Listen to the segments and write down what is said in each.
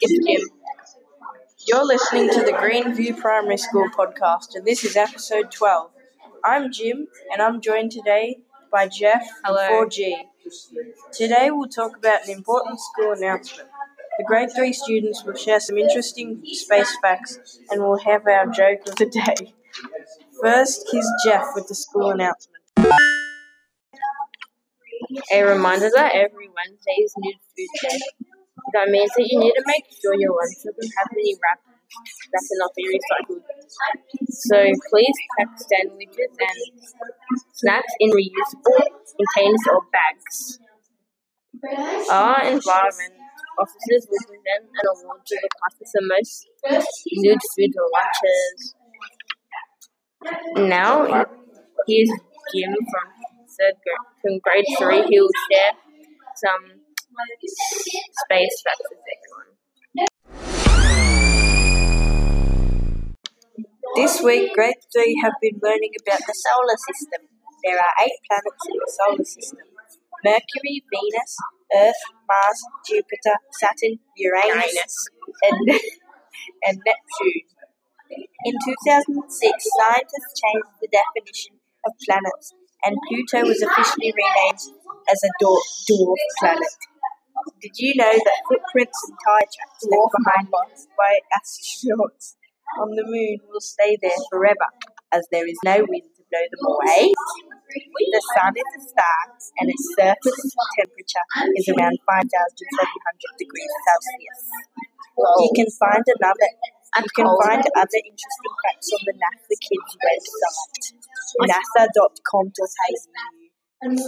It's You're listening to the Greenview Primary School podcast, and this is episode 12. I'm Jim, and I'm joined today by Jeff Hello. 4G. Today we'll talk about an important school announcement. The grade 3 students will share some interesting space facts, and we'll have our joke of the day. First, here's Jeff with the school announcement. A reminder that every Wednesday is Nude Food Day. That means that you need to make sure your lunch doesn't have any wrappers that cannot be recycled. So please pack sandwiches and snacks in reusable containers or bags. Our environment officers will present an award to the class with the most nude food or lunches. Now, here's Jim from third grade, from grade three. He will share some space facts with everyone. This week, grade 3 have been learning about the solar system. There are eight planets in the solar system Mercury, Venus, Earth, Mars, Jupiter, Saturn, Uranus, and, and Neptune. In 2006, scientists changed the definition of planets, and Pluto was officially renamed as a dwarf planet. Did you know that footprints and tire tracks left behind by astronauts on the moon will stay there forever, as there is no wind to blow them away? The sun is a star, and its surface temperature is around 5,700 degrees Celsius. You can find another. You can find other interesting facts on the NASA Kids website, nasa.com.au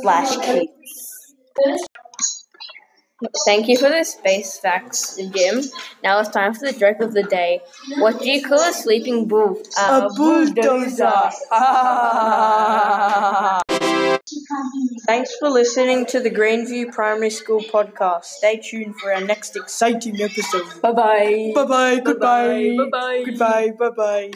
slash kids. Thank you for the space facts, Jim. Now it's time for the joke of the day. What do you call a sleeping bull? Uh, a bulldozer. Thanks for listening to the Greenview Primary School podcast. Stay tuned for our next exciting episode. Bye bye. Bye bye. Goodbye. Bye bye. Goodbye. Bye bye.